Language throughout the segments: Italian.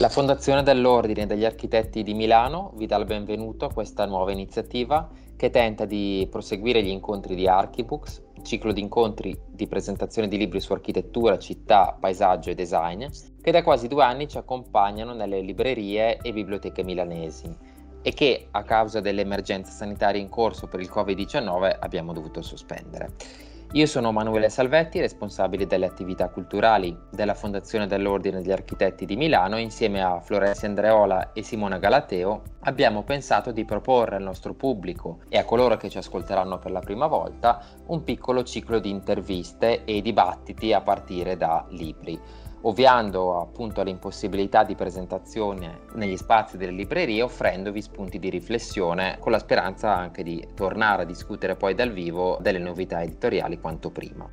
La Fondazione dell'Ordine degli Architetti di Milano vi dà il benvenuto a questa nuova iniziativa che tenta di proseguire gli incontri di Archibooks, ciclo di incontri di presentazione di libri su architettura, città, paesaggio e design, che da quasi due anni ci accompagnano nelle librerie e biblioteche milanesi e che a causa dell'emergenza sanitaria in corso per il Covid-19 abbiamo dovuto sospendere. Io sono Manuele Salvetti, responsabile delle attività culturali della Fondazione dell'Ordine degli Architetti di Milano. Insieme a Florenzia Andreola e Simona Galateo abbiamo pensato di proporre al nostro pubblico e a coloro che ci ascolteranno per la prima volta un piccolo ciclo di interviste e dibattiti a partire da libri ovviando appunto all'impossibilità di presentazione negli spazi delle librerie, offrendovi spunti di riflessione con la speranza anche di tornare a discutere poi dal vivo delle novità editoriali quanto prima.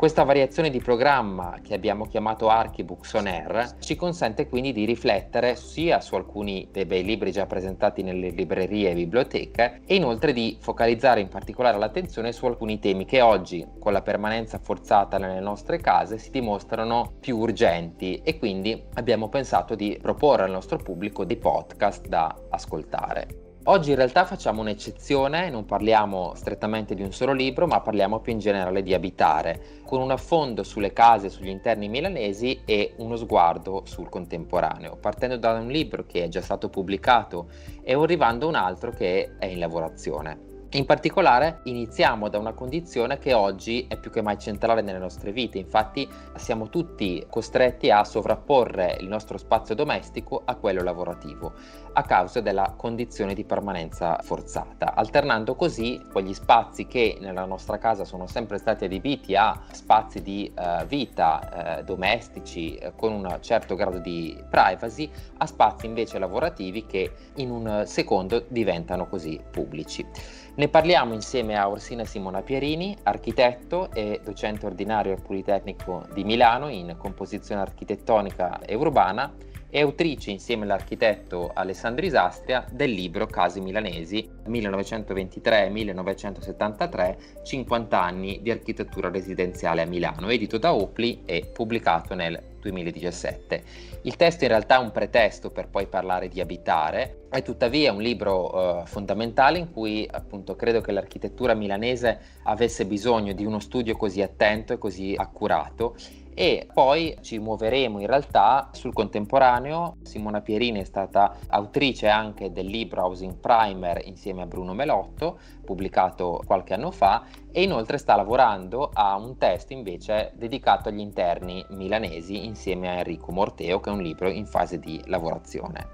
Questa variazione di programma che abbiamo chiamato Archibooks on Air ci consente quindi di riflettere sia su alcuni dei bei libri già presentati nelle librerie e biblioteche e inoltre di focalizzare in particolare l'attenzione su alcuni temi che oggi con la permanenza forzata nelle nostre case si dimostrano più urgenti e quindi abbiamo pensato di proporre al nostro pubblico dei podcast da ascoltare. Oggi in realtà facciamo un'eccezione, non parliamo strettamente di un solo libro, ma parliamo più in generale di abitare, con un affondo sulle case e sugli interni milanesi e uno sguardo sul contemporaneo, partendo da un libro che è già stato pubblicato e arrivando a un altro che è in lavorazione. In particolare iniziamo da una condizione che oggi è più che mai centrale nelle nostre vite, infatti siamo tutti costretti a sovrapporre il nostro spazio domestico a quello lavorativo a causa della condizione di permanenza forzata, alternando così quegli spazi che nella nostra casa sono sempre stati adibiti a spazi di uh, vita uh, domestici uh, con un certo grado di privacy a spazi invece lavorativi che in un secondo diventano così pubblici. Ne parliamo insieme a Orsina Simona Pierini, architetto e docente ordinario al Politecnico di Milano in composizione architettonica e urbana e autrice insieme all'architetto Alessandro Isastria del libro Casi Milanesi 1923-1973, 50 anni di architettura residenziale a Milano, edito da Opli e pubblicato nel 2017. Il testo in realtà è un pretesto per poi parlare di abitare, è tuttavia un libro uh, fondamentale in cui appunto credo che l'architettura milanese avesse bisogno di uno studio così attento e così accurato e poi ci muoveremo in realtà sul contemporaneo. Simona Pierini è stata autrice anche del libro Housing Primer insieme a Bruno Melotto, pubblicato qualche anno fa, e inoltre sta lavorando a un testo invece dedicato agli interni milanesi insieme a Enrico Morteo, che è un libro in fase di lavorazione.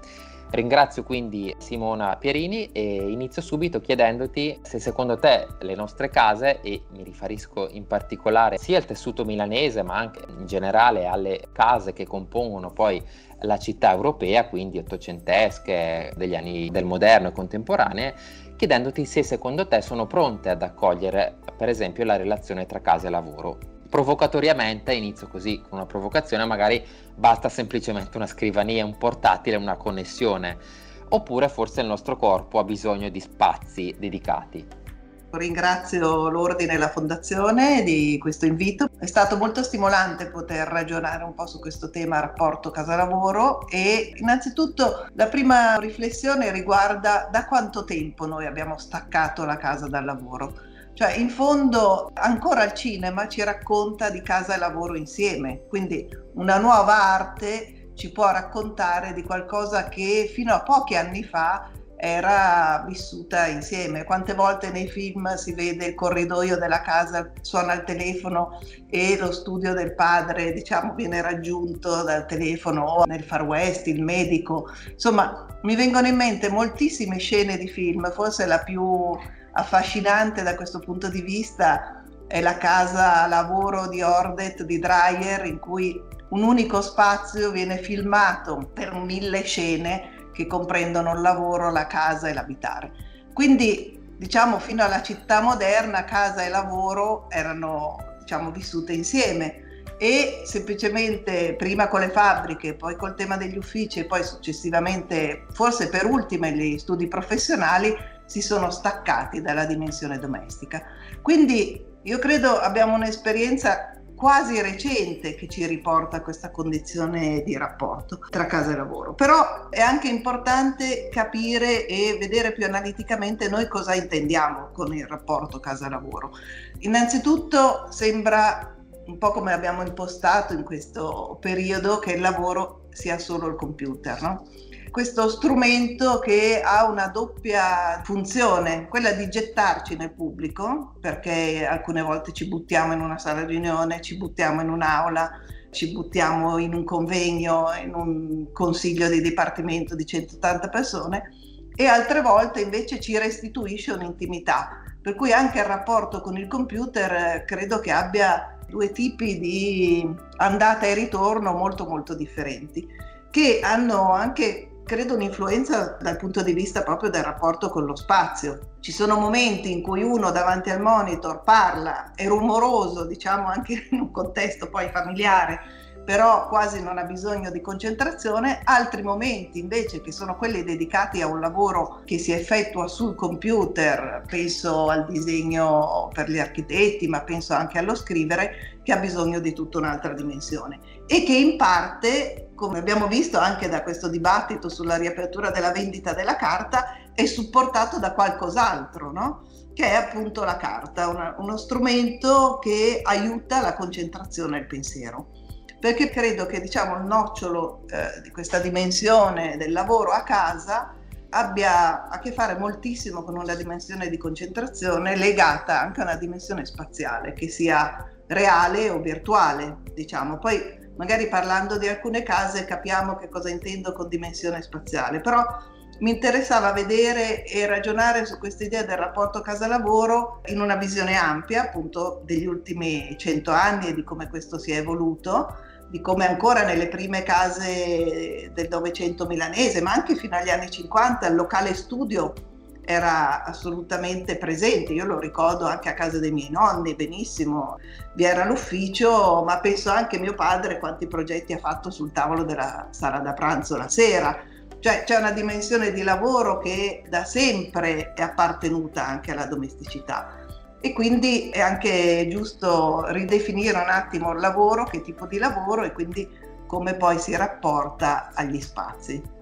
Ringrazio quindi Simona Pierini e inizio subito chiedendoti se secondo te le nostre case, e mi riferisco in particolare sia al tessuto milanese ma anche in generale alle case che compongono poi la città europea, quindi ottocentesche, degli anni del moderno e contemporanee, chiedendoti se secondo te sono pronte ad accogliere per esempio la relazione tra casa e lavoro provocatoriamente, inizio così con una provocazione, magari basta semplicemente una scrivania, un portatile, una connessione, oppure forse il nostro corpo ha bisogno di spazi dedicati. Ringrazio l'Ordine e la Fondazione di questo invito. È stato molto stimolante poter ragionare un po' su questo tema rapporto casa-lavoro e innanzitutto la prima riflessione riguarda da quanto tempo noi abbiamo staccato la casa dal lavoro. Cioè, in fondo, ancora il cinema ci racconta di casa e lavoro insieme, quindi una nuova arte ci può raccontare di qualcosa che fino a pochi anni fa era vissuta insieme. Quante volte nei film si vede il corridoio della casa, suona il telefono e lo studio del padre, diciamo, viene raggiunto dal telefono o nel Far West, il medico. Insomma, mi vengono in mente moltissime scene di film, forse la più affascinante da questo punto di vista è la casa lavoro di Ordet di Dreyer in cui un unico spazio viene filmato per mille scene che comprendono il lavoro, la casa e l'abitare. Quindi diciamo fino alla città moderna casa e lavoro erano diciamo vissute insieme e semplicemente prima con le fabbriche, poi col tema degli uffici e poi successivamente, forse per ultime, gli studi professionali, si sono staccati dalla dimensione domestica. Quindi io credo abbiamo un'esperienza quasi recente che ci riporta a questa condizione di rapporto tra casa e lavoro. Però è anche importante capire e vedere più analiticamente noi cosa intendiamo con il rapporto casa-lavoro. Innanzitutto sembra un po' come abbiamo impostato in questo periodo che il lavoro sia solo il computer, no? Questo strumento che ha una doppia funzione, quella di gettarci nel pubblico, perché alcune volte ci buttiamo in una sala riunione, ci buttiamo in un'aula, ci buttiamo in un convegno, in un consiglio di dipartimento di 180 persone e altre volte invece ci restituisce un'intimità. Per cui anche il rapporto con il computer eh, credo che abbia due tipi di andata e ritorno molto molto differenti, che hanno anche credo un'influenza dal punto di vista proprio del rapporto con lo spazio. Ci sono momenti in cui uno davanti al monitor parla, è rumoroso, diciamo anche in un contesto poi familiare, però quasi non ha bisogno di concentrazione, altri momenti invece che sono quelli dedicati a un lavoro che si effettua sul computer, penso al disegno per gli architetti, ma penso anche allo scrivere, che ha bisogno di tutta un'altra dimensione e che in parte, come abbiamo visto anche da questo dibattito sulla riapertura della vendita della carta, è supportato da qualcos'altro, no? che è appunto la carta, una, uno strumento che aiuta la concentrazione e il pensiero perché credo che diciamo, il nocciolo eh, di questa dimensione del lavoro a casa abbia a che fare moltissimo con una dimensione di concentrazione legata anche a una dimensione spaziale, che sia reale o virtuale, diciamo. Poi magari parlando di alcune case capiamo che cosa intendo con dimensione spaziale, però mi interessava vedere e ragionare su questa idea del rapporto casa-lavoro in una visione ampia, appunto, degli ultimi cento anni e di come questo si è evoluto, di come ancora nelle prime case del Novecento milanese, ma anche fino agli anni 50, il locale studio era assolutamente presente, io lo ricordo anche a casa dei miei nonni, benissimo, vi era l'ufficio, ma penso anche mio padre quanti progetti ha fatto sul tavolo della sala da pranzo la sera, cioè c'è una dimensione di lavoro che da sempre è appartenuta anche alla domesticità. E quindi è anche giusto ridefinire un attimo il lavoro, che tipo di lavoro e quindi come poi si rapporta agli spazi.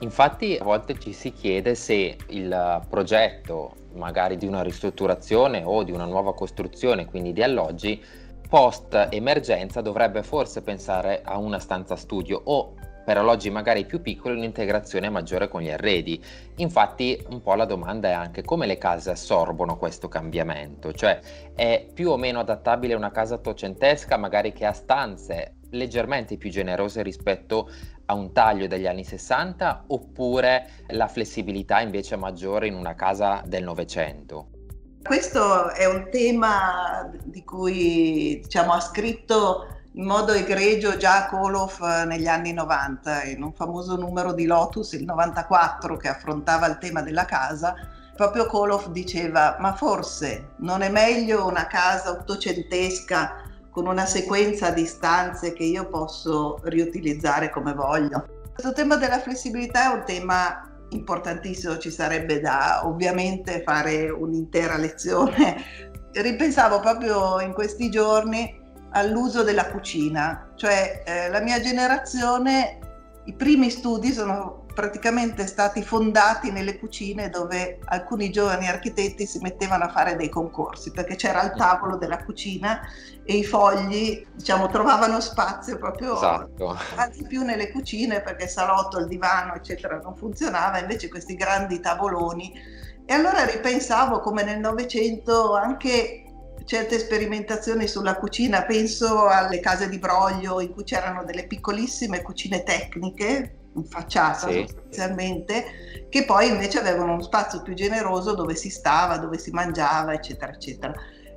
Infatti a volte ci si chiede se il progetto magari di una ristrutturazione o di una nuova costruzione, quindi di alloggi, post emergenza dovrebbe forse pensare a una stanza studio o per alloggi magari più piccoli un'integrazione maggiore con gli arredi. Infatti un po' la domanda è anche come le case assorbono questo cambiamento, cioè è più o meno adattabile una casa ottocentesca magari che ha stanze leggermente più generose rispetto a un taglio degli anni 60 oppure la flessibilità invece maggiore in una casa del Novecento? Questo è un tema di cui diciamo, ha scritto in modo egregio già Koloff eh, negli anni 90, in un famoso numero di Lotus, il 94, che affrontava il tema della casa, proprio Koloff diceva ma forse non è meglio una casa ottocentesca con una sequenza di stanze che io posso riutilizzare come voglio. Questo tema della flessibilità è un tema importantissimo, ci sarebbe da ovviamente fare un'intera lezione. Ripensavo proprio in questi giorni all'uso della cucina, cioè eh, la mia generazione, i primi studi sono praticamente stati fondati nelle cucine dove alcuni giovani architetti si mettevano a fare dei concorsi perché c'era il tavolo della cucina e i fogli diciamo trovavano spazio proprio esatto. anzi più nelle cucine perché il salotto, il divano eccetera non funzionava invece questi grandi tavoloni e allora ripensavo come nel Novecento anche certe sperimentazioni sulla cucina, penso alle case di broglio in cui c'erano delle piccolissime cucine tecniche facciata sì. sostanzialmente, che poi invece avevano uno spazio più generoso dove si stava, dove si mangiava, eccetera, eccetera.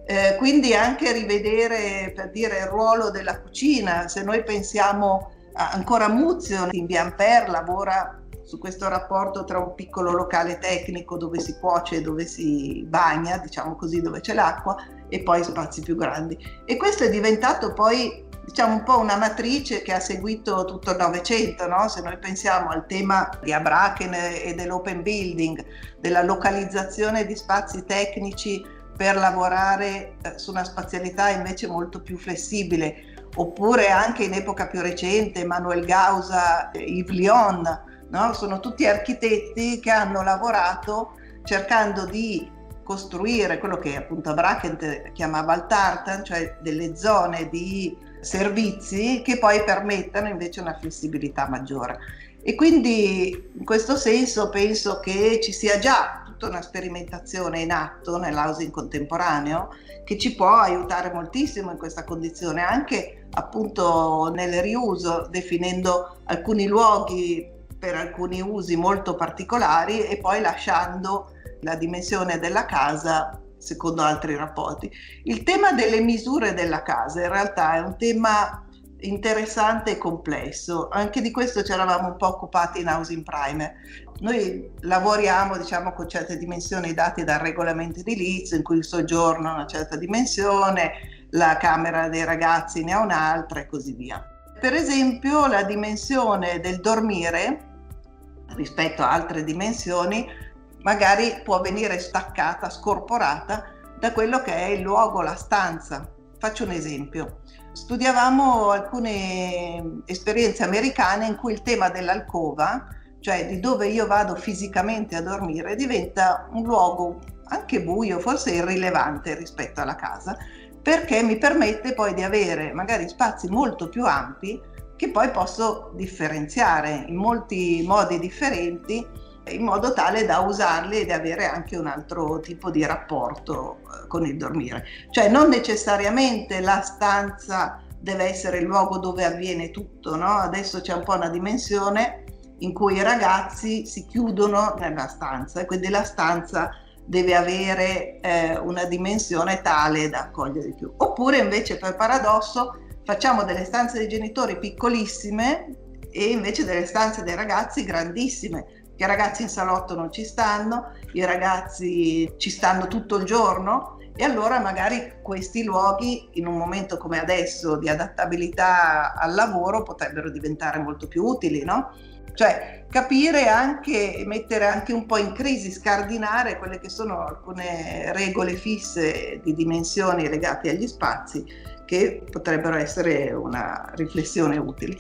Eh, quindi anche rivedere per dire il ruolo della cucina, se noi pensiamo a, ancora a Muzio in Via Ampere lavora su questo rapporto tra un piccolo locale tecnico dove si cuoce dove si bagna, diciamo così, dove c'è l'acqua, e poi spazi più grandi. E questo è diventato poi diciamo un po' una matrice che ha seguito tutto il Novecento, no? se noi pensiamo al tema di Abraken e dell'open building, della localizzazione di spazi tecnici per lavorare eh, su una spazialità invece molto più flessibile, oppure anche in epoca più recente Manuel Gausa, Yves Lyon, no? sono tutti architetti che hanno lavorato cercando di costruire quello che appunto Brackett chiamava il tartan, cioè delle zone di servizi che poi permettano invece una flessibilità maggiore. E quindi in questo senso penso che ci sia già tutta una sperimentazione in atto nell'housing contemporaneo che ci può aiutare moltissimo in questa condizione, anche appunto nel riuso, definendo alcuni luoghi per alcuni usi molto particolari e poi lasciando la dimensione della casa secondo altri rapporti. Il tema delle misure della casa in realtà è un tema interessante e complesso. Anche di questo ci eravamo un po' occupati in Housing Primer. Noi lavoriamo diciamo, con certe dimensioni date dal regolamento edilizio, in cui il soggiorno ha una certa dimensione, la camera dei ragazzi ne ha un'altra e così via. Per esempio la dimensione del dormire rispetto a altre dimensioni magari può venire staccata, scorporata da quello che è il luogo, la stanza. Faccio un esempio. Studiavamo alcune esperienze americane in cui il tema dell'alcova, cioè di dove io vado fisicamente a dormire, diventa un luogo anche buio, forse irrilevante rispetto alla casa, perché mi permette poi di avere magari spazi molto più ampi che poi posso differenziare in molti modi differenti in modo tale da usarli ed avere anche un altro tipo di rapporto eh, con il dormire. Cioè non necessariamente la stanza deve essere il luogo dove avviene tutto, no? Adesso c'è un po' una dimensione in cui i ragazzi si chiudono nella stanza e quindi la stanza deve avere eh, una dimensione tale da accogliere di più. Oppure invece per paradosso facciamo delle stanze dei genitori piccolissime e invece delle stanze dei ragazzi grandissime i ragazzi in salotto non ci stanno, i ragazzi ci stanno tutto il giorno e allora magari questi luoghi in un momento come adesso di adattabilità al lavoro potrebbero diventare molto più utili, no? Cioè capire anche, mettere anche un po' in crisi, scardinare quelle che sono alcune regole fisse di dimensioni legate agli spazi che potrebbero essere una riflessione utile.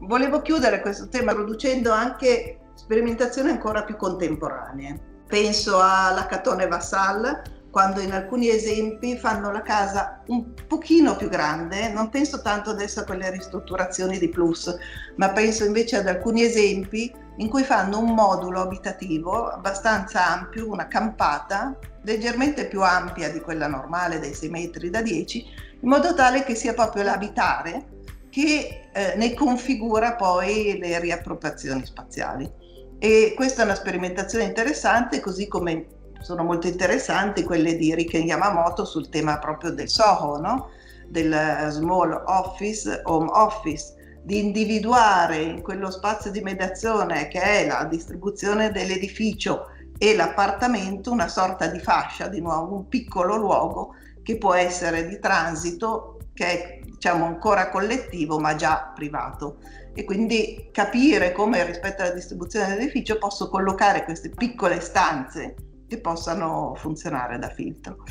Volevo chiudere questo tema producendo anche sperimentazioni ancora più contemporanee. Penso alla Catone Vassal, quando in alcuni esempi fanno la casa un pochino più grande, non penso tanto adesso a quelle ristrutturazioni di plus, ma penso invece ad alcuni esempi in cui fanno un modulo abitativo abbastanza ampio, una campata leggermente più ampia di quella normale dei 6 metri da 10, in modo tale che sia proprio l'abitare che eh, ne configura poi le riappropriazioni spaziali. E questa è una sperimentazione interessante, così come sono molto interessanti quelle di Riken Yamamoto sul tema proprio del SOHO, no? del small office, home office, di individuare in quello spazio di mediazione che è la distribuzione dell'edificio e l'appartamento una sorta di fascia, di nuovo un piccolo luogo che può essere di transito, che è diciamo ancora collettivo ma già privato e quindi capire come rispetto alla distribuzione dell'edificio posso collocare queste piccole stanze che possano funzionare da filtro.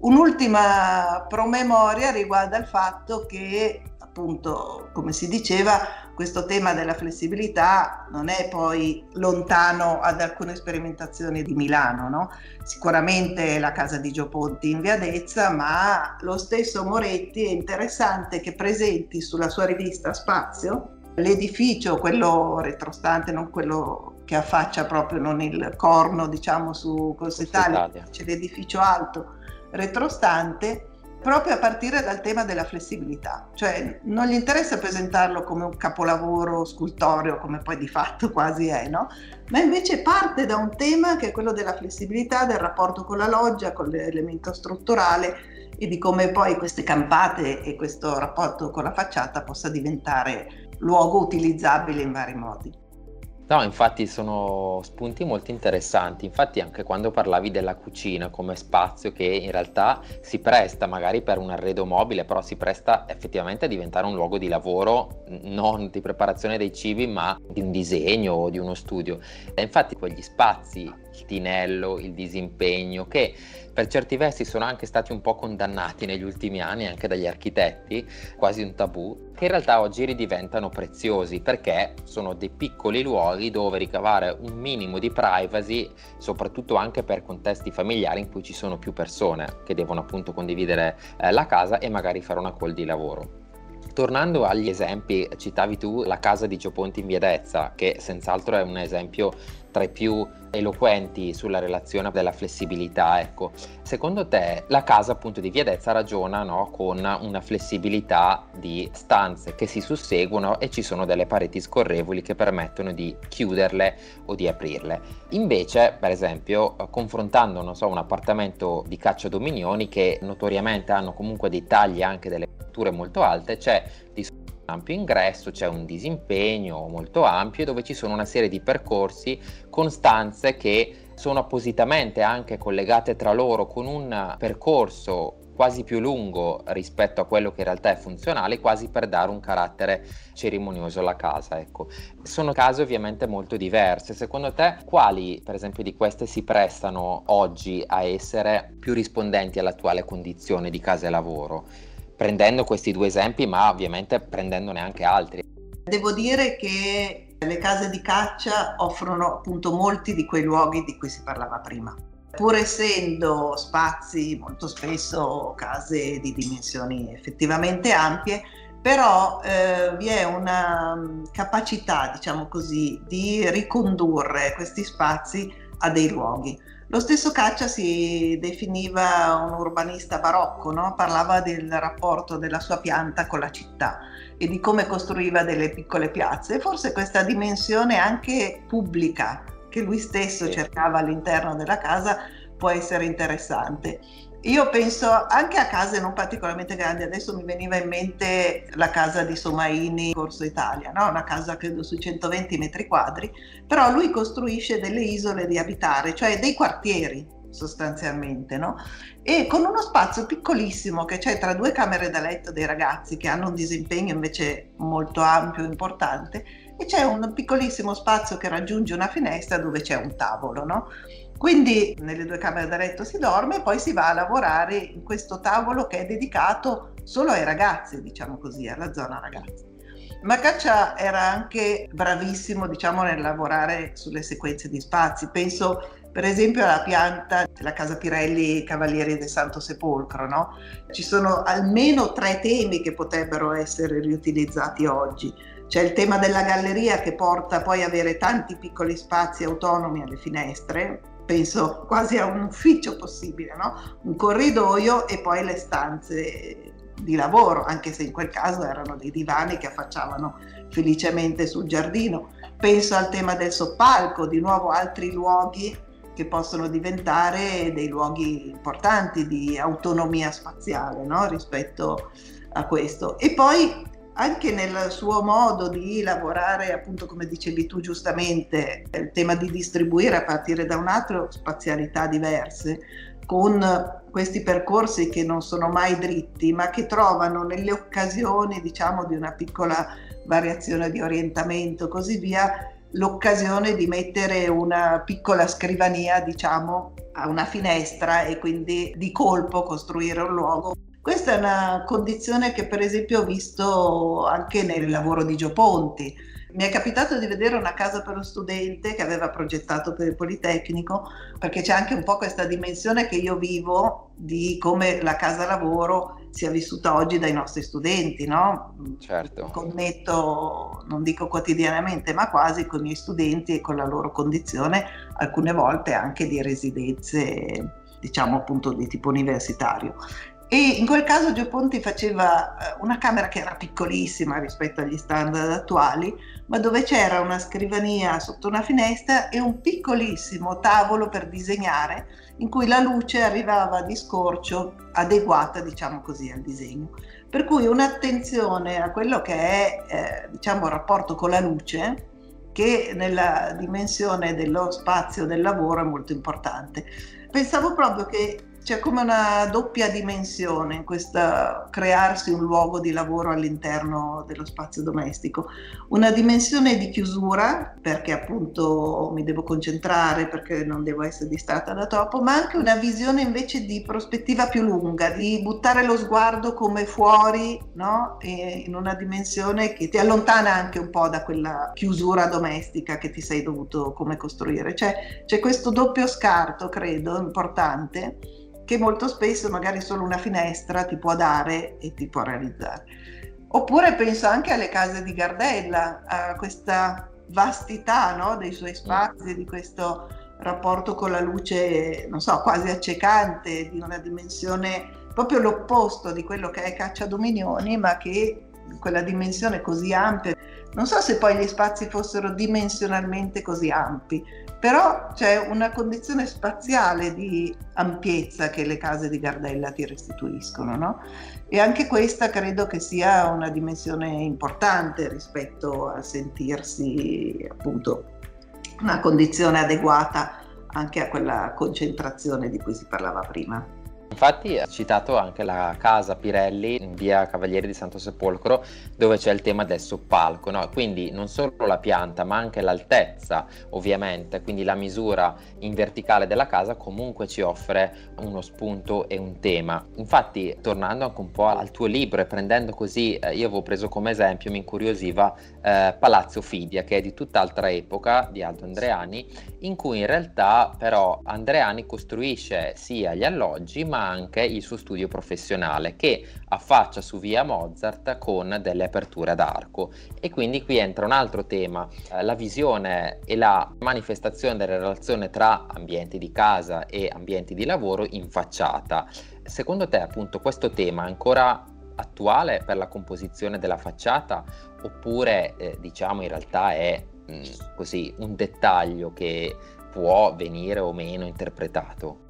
Un'ultima promemoria riguarda il fatto che, appunto, come si diceva, questo tema della flessibilità non è poi lontano ad alcune sperimentazioni di Milano, no? Sicuramente la casa di Gio Ponti in Via Dezza, ma lo stesso Moretti è interessante che presenti sulla sua rivista Spazio L'edificio, quello retrostante, non quello che affaccia proprio, non il corno, diciamo, su Corso Italia, c'è l'edificio alto. Retrostante, proprio a partire dal tema della flessibilità, cioè non gli interessa presentarlo come un capolavoro scultoreo, come poi di fatto quasi è, no? Ma invece parte da un tema che è quello della flessibilità, del rapporto con la loggia, con l'elemento strutturale e di come poi queste campate e questo rapporto con la facciata possa diventare luogo utilizzabile in vari modi. No, infatti sono spunti molto interessanti. Infatti, anche quando parlavi della cucina come spazio che in realtà si presta magari per un arredo mobile, però si presta effettivamente a diventare un luogo di lavoro, non di preparazione dei cibi, ma di un disegno o di uno studio. E infatti, quegli spazi tinello, il disimpegno, che per certi versi sono anche stati un po' condannati negli ultimi anni anche dagli architetti, quasi un tabù, che in realtà oggi ridiventano preziosi perché sono dei piccoli luoghi dove ricavare un minimo di privacy, soprattutto anche per contesti familiari in cui ci sono più persone che devono appunto condividere eh, la casa e magari fare una call di lavoro. Tornando agli esempi, citavi tu la casa di Gio Ponti in Viedezza, che senz'altro è un esempio tra i più eloquenti sulla relazione della flessibilità. Ecco, secondo te la casa appunto di Viedezza ragiona no, con una flessibilità di stanze che si susseguono e ci sono delle pareti scorrevoli che permettono di chiuderle o di aprirle. Invece, per esempio, confrontando so, un appartamento di caccia dominioni che notoriamente hanno comunque dei tagli anche delle molto alte, c'è di ampio ingresso, c'è un disimpegno molto ampio dove ci sono una serie di percorsi con stanze che sono appositamente anche collegate tra loro con un percorso quasi più lungo rispetto a quello che in realtà è funzionale, quasi per dare un carattere cerimonioso alla casa. Ecco. Sono case ovviamente molto diverse. Secondo te, quali per esempio di queste si prestano oggi a essere più rispondenti all'attuale condizione di casa e lavoro? Prendendo questi due esempi, ma ovviamente prendendone anche altri. Devo dire che le case di caccia offrono appunto molti di quei luoghi di cui si parlava prima. Pur essendo spazi molto spesso case di dimensioni effettivamente ampie, però eh, vi è una mm, capacità, diciamo così, di ricondurre questi spazi a dei luoghi. Lo stesso Caccia si definiva un urbanista barocco, no? parlava del rapporto della sua pianta con la città e di come costruiva delle piccole piazze. E forse questa dimensione anche pubblica che lui stesso cercava all'interno della casa può essere interessante. Io penso anche a case non particolarmente grandi, adesso mi veniva in mente la casa di Somaini, Corso Italia, no? una casa credo sui 120 metri quadri, però lui costruisce delle isole di abitare, cioè dei quartieri sostanzialmente, no? E con uno spazio piccolissimo che c'è tra due camere da letto dei ragazzi che hanno un disimpegno invece molto ampio e importante e c'è un piccolissimo spazio che raggiunge una finestra dove c'è un tavolo, no? Quindi nelle due camere da letto si dorme e poi si va a lavorare in questo tavolo che è dedicato solo ai ragazzi, diciamo così, alla zona ragazzi. Ma Caccia era anche bravissimo, diciamo, nel lavorare sulle sequenze di spazi. Penso per esempio alla pianta della Casa Pirelli Cavalieri del Santo Sepolcro, no? Ci sono almeno tre temi che potrebbero essere riutilizzati oggi. C'è il tema della galleria che porta poi ad avere tanti piccoli spazi autonomi alle finestre, penso quasi a un ufficio possibile, no? un corridoio e poi le stanze di lavoro, anche se in quel caso erano dei divani che affacciavano felicemente sul giardino. Penso al tema del soppalco, di nuovo altri luoghi che possono diventare dei luoghi importanti di autonomia spaziale no? rispetto a questo. E poi anche nel suo modo di lavorare, appunto come dicevi tu giustamente, il tema di distribuire a partire da un'altra spazialità diverse, con questi percorsi che non sono mai dritti, ma che trovano nelle occasioni, diciamo, di una piccola variazione di orientamento, così via, l'occasione di mettere una piccola scrivania, diciamo, a una finestra e quindi di colpo costruire un luogo questa è una condizione che per esempio ho visto anche nel lavoro di Gio Ponti. Mi è capitato di vedere una casa per lo studente che aveva progettato per il Politecnico, perché c'è anche un po' questa dimensione che io vivo di come la casa lavoro sia vissuta oggi dai nostri studenti, no? Certo. Connetto, non dico quotidianamente, ma quasi con i miei studenti e con la loro condizione, alcune volte anche di residenze diciamo appunto di tipo universitario. E in quel caso Gio Ponti faceva eh, una camera che era piccolissima rispetto agli standard attuali, ma dove c'era una scrivania sotto una finestra e un piccolissimo tavolo per disegnare in cui la luce arrivava di scorcio adeguata, diciamo così, al disegno. Per cui un'attenzione a quello che è, eh, diciamo, il rapporto con la luce, che nella dimensione dello spazio del lavoro è molto importante. Pensavo proprio che c'è come una doppia dimensione in questo crearsi un luogo di lavoro all'interno dello spazio domestico. Una dimensione di chiusura, perché appunto mi devo concentrare, perché non devo essere distratta da troppo, ma anche una visione invece di prospettiva più lunga, di buttare lo sguardo come fuori, no? in una dimensione che ti allontana anche un po' da quella chiusura domestica che ti sei dovuto come costruire. Cioè, c'è questo doppio scarto, credo, importante che molto spesso magari solo una finestra ti può dare e ti può realizzare. Oppure penso anche alle case di Gardella, a questa vastità no, dei suoi spazi, di questo rapporto con la luce, non so, quasi accecante, di una dimensione proprio l'opposto di quello che è Caccia Dominioni, ma che quella dimensione così ampia. Non so se poi gli spazi fossero dimensionalmente così ampi, però c'è una condizione spaziale di ampiezza che le case di Gardella ti restituiscono, no? E anche questa credo che sia una dimensione importante rispetto a sentirsi appunto una condizione adeguata anche a quella concentrazione di cui si parlava prima. Infatti ha citato anche la casa Pirelli in via Cavalieri di Santo Sepolcro dove c'è il tema del soppalco, no? quindi non solo la pianta ma anche l'altezza ovviamente, quindi la misura in verticale della casa comunque ci offre uno spunto e un tema. Infatti tornando anche un po' al tuo libro e prendendo così, eh, io avevo preso come esempio, mi incuriosiva eh, Palazzo Fidia che è di tutt'altra epoca di Aldo Andreani in cui in realtà però Andreani costruisce sia gli alloggi ma anche il suo studio professionale che affaccia su via Mozart con delle aperture ad arco e quindi qui entra un altro tema, eh, la visione e la manifestazione della relazione tra ambienti di casa e ambienti di lavoro in facciata. Secondo te appunto questo tema è ancora attuale per la composizione della facciata oppure eh, diciamo in realtà è mh, mm, così un dettaglio che può venire o meno interpretato?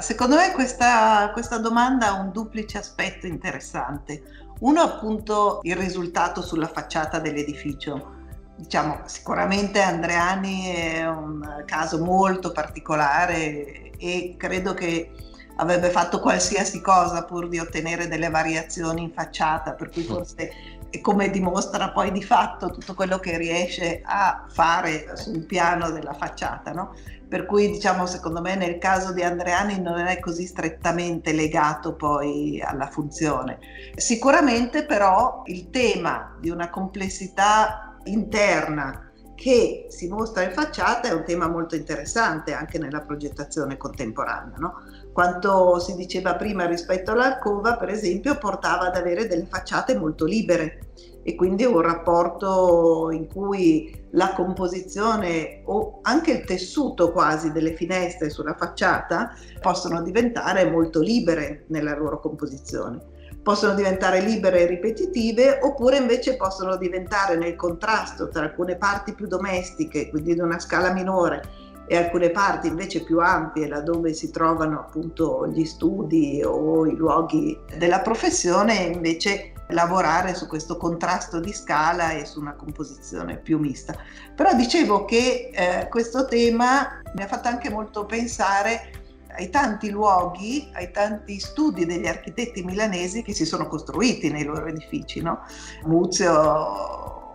Secondo me questa, questa domanda ha un duplice aspetto interessante. Uno appunto il risultato sulla facciata dell'edificio. Diciamo, sicuramente Andreani è un caso molto particolare e credo che avrebbe fatto qualsiasi cosa pur di ottenere delle variazioni in facciata, per cui forse è come dimostra poi di fatto tutto quello che riesce a fare sul piano della facciata, no? per cui diciamo secondo me nel caso di Andreani non è così strettamente legato poi alla funzione. Sicuramente però il tema di una complessità interna che si mostra in facciata è un tema molto interessante anche nella progettazione contemporanea. No? Quanto si diceva prima rispetto all'alcova, per esempio, portava ad avere delle facciate molto libere e quindi un rapporto in cui la composizione o anche il tessuto quasi delle finestre sulla facciata possono diventare molto libere nella loro composizione. Possono diventare libere e ripetitive oppure invece possono diventare nel contrasto tra alcune parti più domestiche, quindi di una scala minore, e alcune parti invece più ampie laddove si trovano appunto gli studi o i luoghi della professione invece lavorare su questo contrasto di scala e su una composizione più mista. Però dicevo che eh, questo tema mi ha fatto anche molto pensare ai tanti luoghi, ai tanti studi degli architetti milanesi che si sono costruiti nei loro edifici, no? Muzio,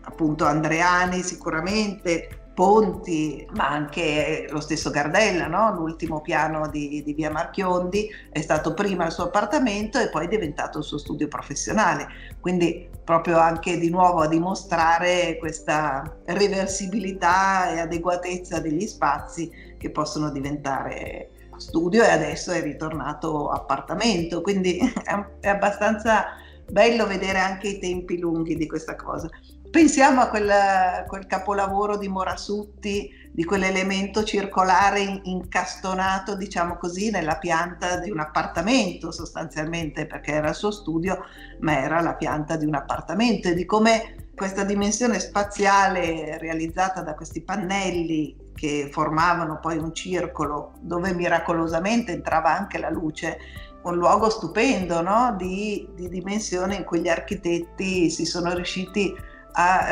appunto Andreani sicuramente, Ponti, ma anche lo stesso Gardella, no? l'ultimo piano di, di, Via Marchiondi, è stato prima il suo appartamento e poi è diventato il suo studio professionale. Quindi proprio anche di nuovo a dimostrare questa reversibilità e adeguatezza degli spazi che possono diventare studio e adesso è ritornato appartamento. Quindi è abbastanza bello vedere anche i tempi lunghi di questa cosa. Pensiamo a quel, quel capolavoro di Morasutti, di quell'elemento circolare incastonato, diciamo così, nella pianta di un appartamento sostanzialmente, perché era il suo studio, ma era la pianta di un appartamento e di come questa dimensione spaziale realizzata da questi pannelli che formavano poi un circolo dove miracolosamente entrava anche la luce, un luogo stupendo no? di, di dimensione in cui gli architetti si sono riusciti a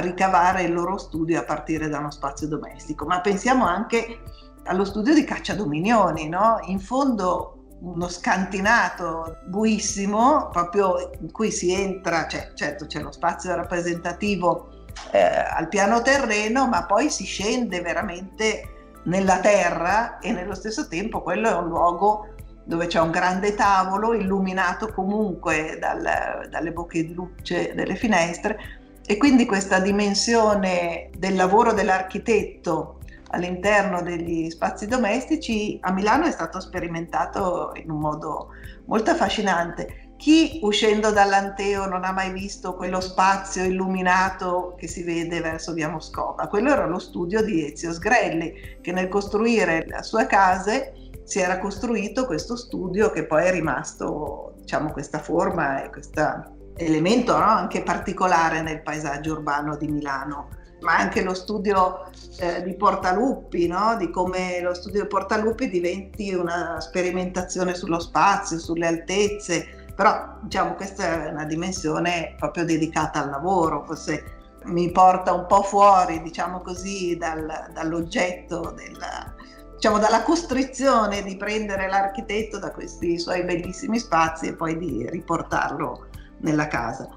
ricavare il loro studio a partire da uno spazio domestico. Ma pensiamo anche allo studio di Caccia Dominioni, no? In fondo uno scantinato buissimo, proprio in cui si entra, cioè, certo c'è lo spazio rappresentativo eh, al piano terreno, ma poi si scende veramente nella terra e nello stesso tempo quello è un luogo dove c'è un grande tavolo illuminato comunque dal, dalle bocche di luce delle finestre e quindi questa dimensione del lavoro dell'architetto all'interno degli spazi domestici a Milano è stato sperimentato in un modo molto affascinante. Chi uscendo dall'Anteo non ha mai visto quello spazio illuminato che si vede verso via Moscova? Quello era lo studio di Ezio Sgrelli, che nel costruire le sue case si era costruito questo studio che poi è rimasto, diciamo, questa forma e questo elemento no? anche particolare nel paesaggio urbano di Milano ma anche lo studio eh, di Portaluppi, no? di come lo studio di Portaluppi diventi una sperimentazione sullo spazio, sulle altezze, però diciamo questa è una dimensione proprio dedicata al lavoro, forse mi porta un po' fuori, diciamo così, dal, dall'oggetto della, diciamo, dalla costrizione di prendere l'architetto da questi suoi bellissimi spazi e poi di riportarlo nella casa.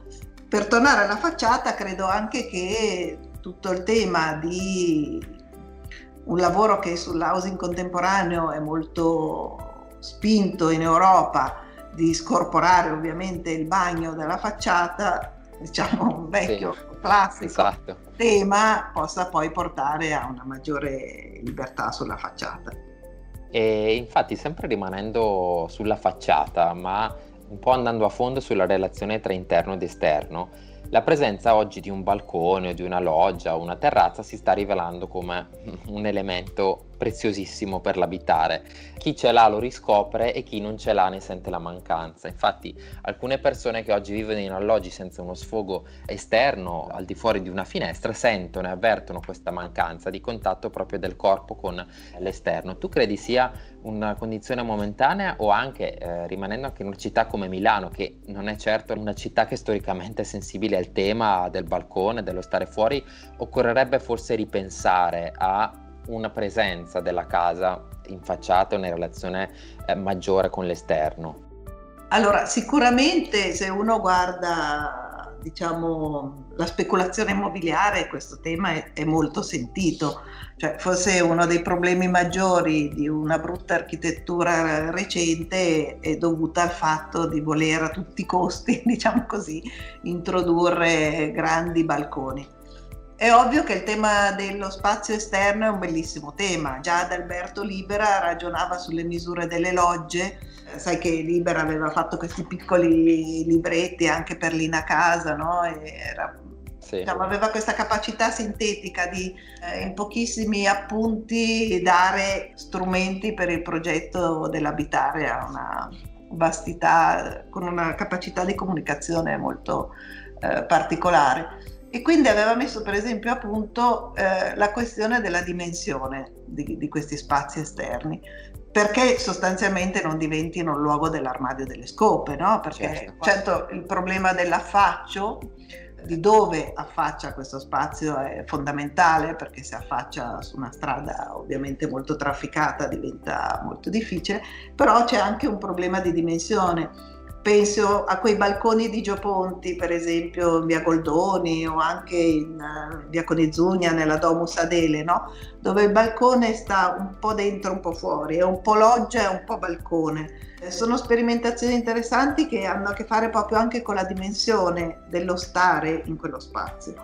Per tornare alla facciata, credo anche che tutto il tema di un lavoro che sull'housing contemporaneo è molto spinto in Europa, di scorporare ovviamente il bagno dalla facciata, diciamo un vecchio sì, classico esatto. tema, possa poi portare a una maggiore libertà sulla facciata. E infatti sempre rimanendo sulla facciata, ma un po' andando a fondo sulla relazione tra interno ed esterno, la presenza oggi di un balcone di una loggia o una terrazza si sta rivelando come un elemento preziosissimo per l'abitare. Chi ce l'ha lo riscopre e chi non ce l'ha ne sente la mancanza. Infatti alcune persone che oggi vivono in alloggi senza uno sfogo esterno al di fuori di una finestra sentono e avvertono questa mancanza di contatto proprio del corpo con l'esterno. Tu credi sia una condizione momentanea o anche eh, rimanendo anche in una città come Milano che non è certo una città che storicamente è sensibile al tema del balcone, dello stare fuori, occorrerebbe forse ripensare a una presenza della casa in facciata, una relazione eh, maggiore con l'esterno? Allora, sicuramente se uno guarda diciamo, la speculazione immobiliare, questo tema è, è, molto sentito. Cioè, forse uno dei problemi maggiori di una brutta architettura recente è dovuta al fatto di voler a tutti i costi, diciamo così, introdurre grandi balconi. È ovvio che il tema dello spazio esterno è un bellissimo tema. Già Adalberto Libera ragionava sulle misure delle logge. Sai che Libera aveva fatto questi piccoli libretti anche per l'Ina Casa, no? Era, sì. diciamo, aveva questa capacità sintetica di eh, in pochissimi appunti dare strumenti per il progetto dell'abitare a una vastità, con una capacità di comunicazione molto eh, particolare e quindi aveva messo per esempio a punto eh, la questione della dimensione di, di, questi spazi esterni perché sostanzialmente non diventino il luogo dell'armadio delle scope, no? Perché certo, certo il problema dell'affaccio, di dove affaccia questo spazio è fondamentale perché se affaccia su una strada ovviamente molto trafficata diventa molto difficile, però c'è anche un problema di dimensione penso a quei balconi di Gioponti, per esempio in via Goldoni o anche in uh, via Conizugna nella Domus Adele, no? dove il balcone sta un po' dentro, un po' fuori, è un po' loggia e un po' balcone. Eh, sono sperimentazioni interessanti che hanno a che fare proprio anche con la dimensione dello stare in quello spazio.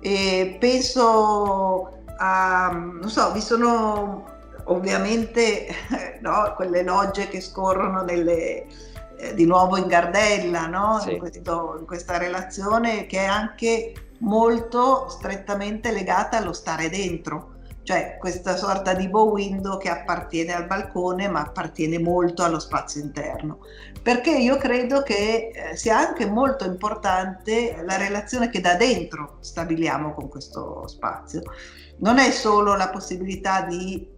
E penso a, non so, vi sono ovviamente no, quelle logge che scorrono nelle eh, di nuovo in Gardella, no? sì. in, questo, in questa relazione che è anche molto strettamente legata allo stare dentro cioè questa sorta di bow window che appartiene al balcone ma appartiene molto allo spazio interno. Perché io credo che eh, sia anche molto importante la relazione che da dentro stabiliamo con questo spazio. Non è solo la possibilità di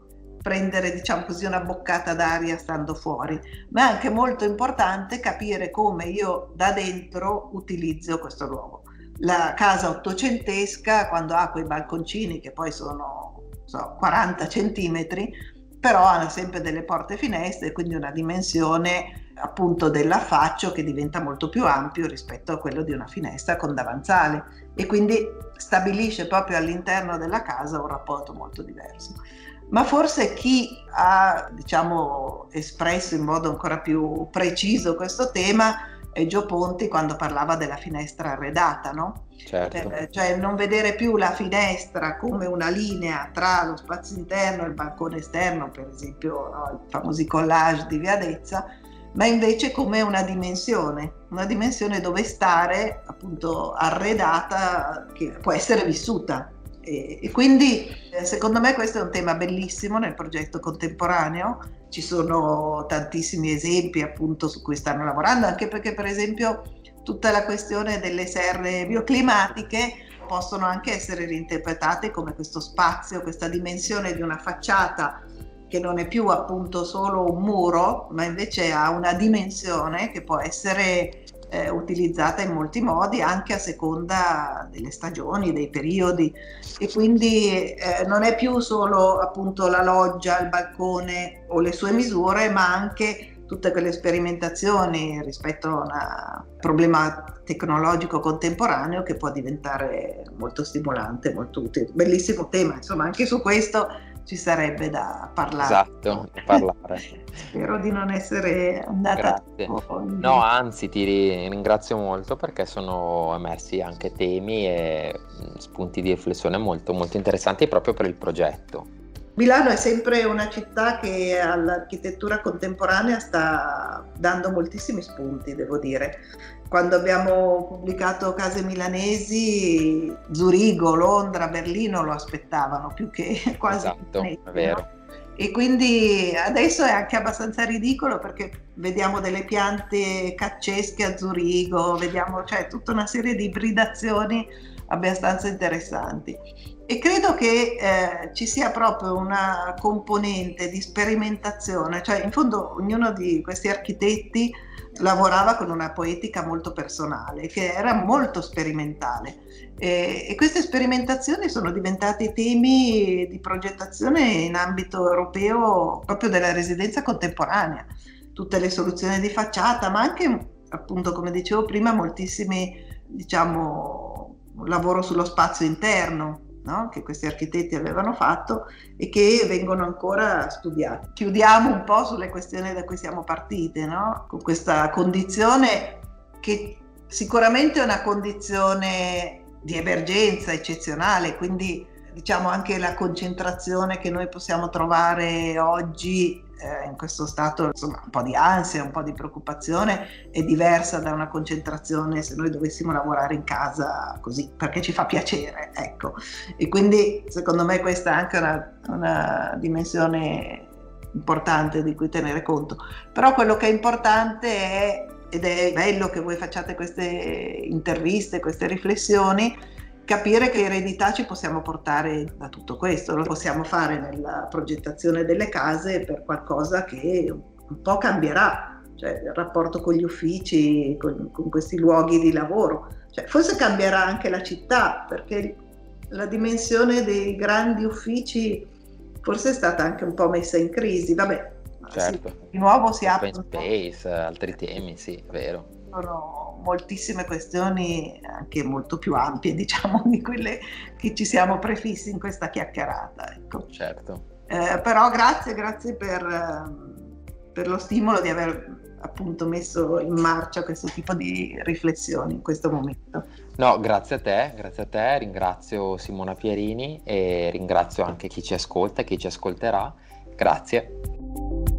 prendere diciamo così una boccata d'aria stando fuori, ma è anche molto importante capire come io da dentro utilizzo questo luogo. La casa ottocentesca, quando ha quei balconcini che poi sono so, 40 centimetri, però hanno sempre delle porte finestre, quindi una dimensione appunto dell'affaccio che diventa molto più ampio rispetto a quello di una finestra con davanzale e quindi stabilisce proprio all'interno della casa un rapporto molto diverso. Ma forse chi ha diciamo, espresso in modo ancora più preciso questo tema è Gio Ponti quando parlava della finestra arredata, no? Certo. Eh, cioè non vedere più la finestra come una linea tra lo spazio interno e il balcone esterno, per esempio no, i famosi collage di Viadezza, ma invece come una dimensione, una dimensione dove stare appunto arredata che può essere vissuta. E, e quindi eh, secondo me questo è un tema bellissimo nel progetto contemporaneo, ci sono tantissimi esempi appunto su cui stanno lavorando, anche perché per esempio tutta la questione delle serre bioclimatiche possono anche essere reinterpretate come questo spazio, questa dimensione di una facciata che non è più appunto solo un muro, ma invece ha una dimensione che può essere eh, utilizzata in molti modi anche a seconda delle stagioni, dei periodi e quindi eh, non è più solo appunto la loggia, il balcone o le sue misure, ma anche tutte quelle sperimentazioni rispetto a un problema tecnologico contemporaneo che può diventare molto stimolante, molto utile. Bellissimo tema, insomma, anche su questo ci sarebbe da parlare. Esatto, da parlare. Spero di non essere andata. No, anzi, ti ringrazio molto perché sono emersi anche temi e mm, spunti di riflessione molto, molto interessanti proprio per il progetto. Milano è sempre una città che all'architettura contemporanea sta dando moltissimi spunti, devo dire. Quando abbiamo pubblicato Case Milanesi, Zurigo, Londra, Berlino lo aspettavano più che quasi. Esatto, è vero. No? E quindi adesso è anche abbastanza ridicolo perché vediamo delle piante caccesche a Zurigo, vediamo cioè, tutta una serie di ibridazioni abbastanza interessanti. E credo che eh, ci sia proprio una componente di sperimentazione, cioè in fondo ognuno di questi architetti lavorava con una poetica molto personale, che era molto sperimentale. E, e queste sperimentazioni sono diventate temi di progettazione in ambito europeo proprio della residenza contemporanea. Tutte le soluzioni di facciata, ma anche, appunto, come dicevo prima, moltissimi, diciamo, lavoro sullo spazio interno, no? che questi architetti avevano fatto e che vengono ancora studiati. Chiudiamo un po' sulle questioni da cui siamo partite, no? con questa condizione che sicuramente è una condizione di emergenza eccezionale, quindi diciamo anche la concentrazione che noi possiamo trovare oggi eh, in questo stato insomma, un po' di ansia, un po' di preoccupazione è diversa da una concentrazione se noi dovessimo lavorare in casa così perché ci fa piacere, ecco. E quindi secondo me questa è anche una, una dimensione importante di cui tenere conto. Però quello che è importante è, ed è bello che voi facciate queste interviste, queste riflessioni, capire che eredità ci possiamo portare da tutto questo, lo possiamo fare nella progettazione delle case per qualcosa che un po' cambierà, cioè il rapporto con gli uffici, con, con questi luoghi di lavoro, cioè, forse cambierà anche la città perché la dimensione dei grandi uffici forse è stata anche un po' messa in crisi, vabbè. Certo. Sì, di nuovo si apre. Open space, altri temi, sì, vero sono moltissime questioni anche molto più ampie, diciamo, di quelle che ci siamo prefissi in questa chiacchierata. Ecco. Certo. Eh, però grazie, grazie per, eh, per, lo stimolo di aver appunto messo in marcia questo tipo di riflessioni in questo momento. No, grazie a te, grazie a te, ringrazio Simona Pierini e ringrazio anche chi ci ascolta e chi ci ascolterà. Grazie.